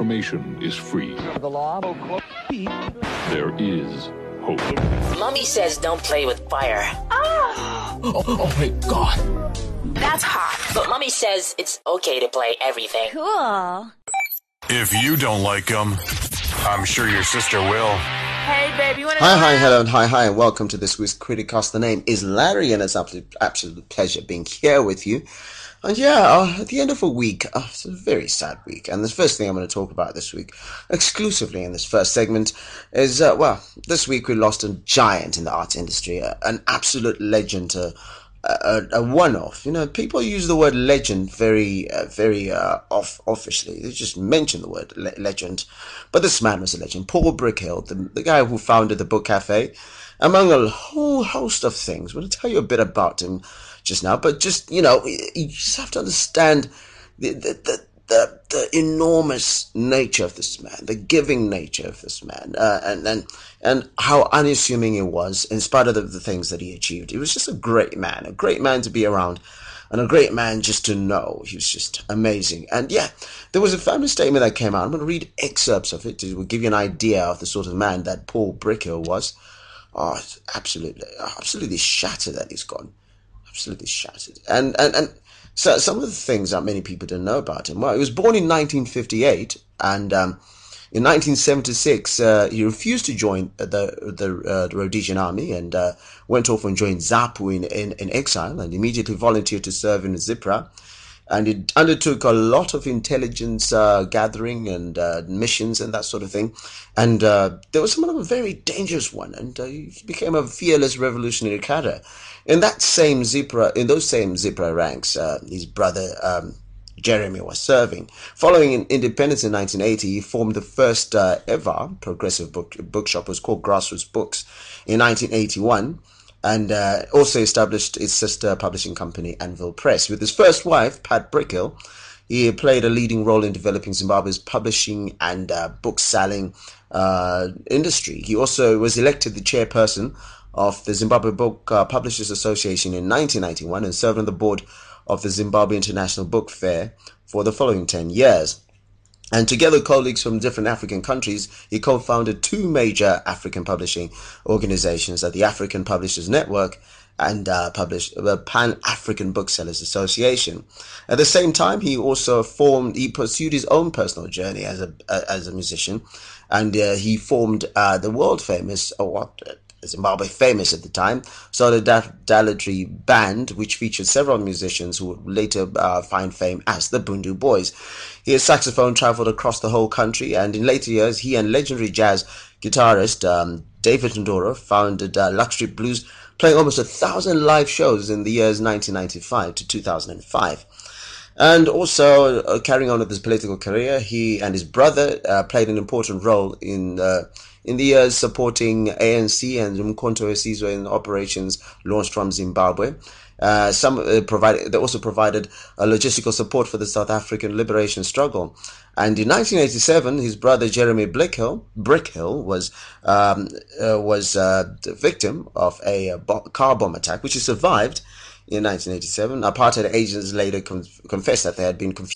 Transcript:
information is free. The law. There is hope. Mummy says don't play with fire. Ah! Oh, oh my god. That's hot. But Mummy says it's okay to play everything. Cool. If you don't like them, I'm sure your sister will. Hey, baby, you wanna Hi, hi, hello, and hi, hi, and welcome to this week's Criticast. The name is Larry, and it's absolute, absolute pleasure being here with you. And yeah, uh, at the end of a week, uh, it's a very sad week. And the first thing I'm going to talk about this week, exclusively in this first segment, is uh, well, this week we lost a giant in the arts industry, an absolute legend, a, a one-off. You know, people use the word legend very, uh, very uh, off officially. They just mention the word le- legend, but this man was a legend. Paul Brickhill, the, the guy who founded the Book Cafe, among a whole host of things. I'm going to tell you a bit about him just now, but just you know, you just have to understand the the the, the, the enormous nature of this man, the giving nature of this man, uh, and and and how unassuming he was, in spite of the, the things that he achieved. He was just a great man, a great man to be around. And a great man just to know. He was just amazing. And yeah, there was a family statement that came out. I'm going to read excerpts of it to give you an idea of the sort of man that Paul Brickhill was. Oh, absolutely, absolutely shattered that he's gone. Absolutely shattered. And, and, and so some of the things that many people don't know about him. Well, he was born in 1958 and, um, in 1976, uh, he refused to join the the, uh, the Rhodesian army and uh, went off and joined ZAPU in, in, in exile and immediately volunteered to serve in Zipra. And it undertook a lot of intelligence uh, gathering and uh, missions and that sort of thing. And uh, there was some of a very dangerous one, and uh, he became a fearless revolutionary cadre. In that same Zipra, in those same Zipra ranks, uh, his brother. Um, Jeremy was serving. Following independence in 1980, he formed the first uh, ever progressive book bookshop. It was called Grassroots Books in 1981 and uh, also established its sister publishing company, Anvil Press. With his first wife, Pat Brickhill, he played a leading role in developing Zimbabwe's publishing and uh, book selling uh, industry. He also was elected the chairperson of the Zimbabwe Book uh, Publishers Association in 1991 and served on the board of the Zimbabwe International Book Fair for the following 10 years. And together colleagues from different African countries, he co-founded two major African publishing organizations at the African Publishers Network and uh, published the Pan-African Booksellers Association. At the same time, he also formed, he pursued his own personal journey as a, as a musician, and uh, he formed uh, the world famous, or what, Zimbabwe famous at the time, Solidarity Band, which featured several musicians who would later uh, find fame as the Bhundu Boys. His saxophone traveled across the whole country, and in later years, he and legendary jazz guitarist um, David Ndoro founded uh, Luxury Blues, playing almost a thousand live shows in the years 1995 to 2005. And also, uh, carrying on with his political career, he and his brother uh, played an important role in uh, in the years supporting ANC and Umkhonto Wesizwe in operations launched from Zimbabwe. Uh, some uh, provided, they also provided uh, logistical support for the South African liberation struggle. And in 1987, his brother Jeremy Brickhill, Brickhill was um, was the victim of a bo- car bomb attack, which he survived in 1987. Apartheid agents later con- confessed that they had been confused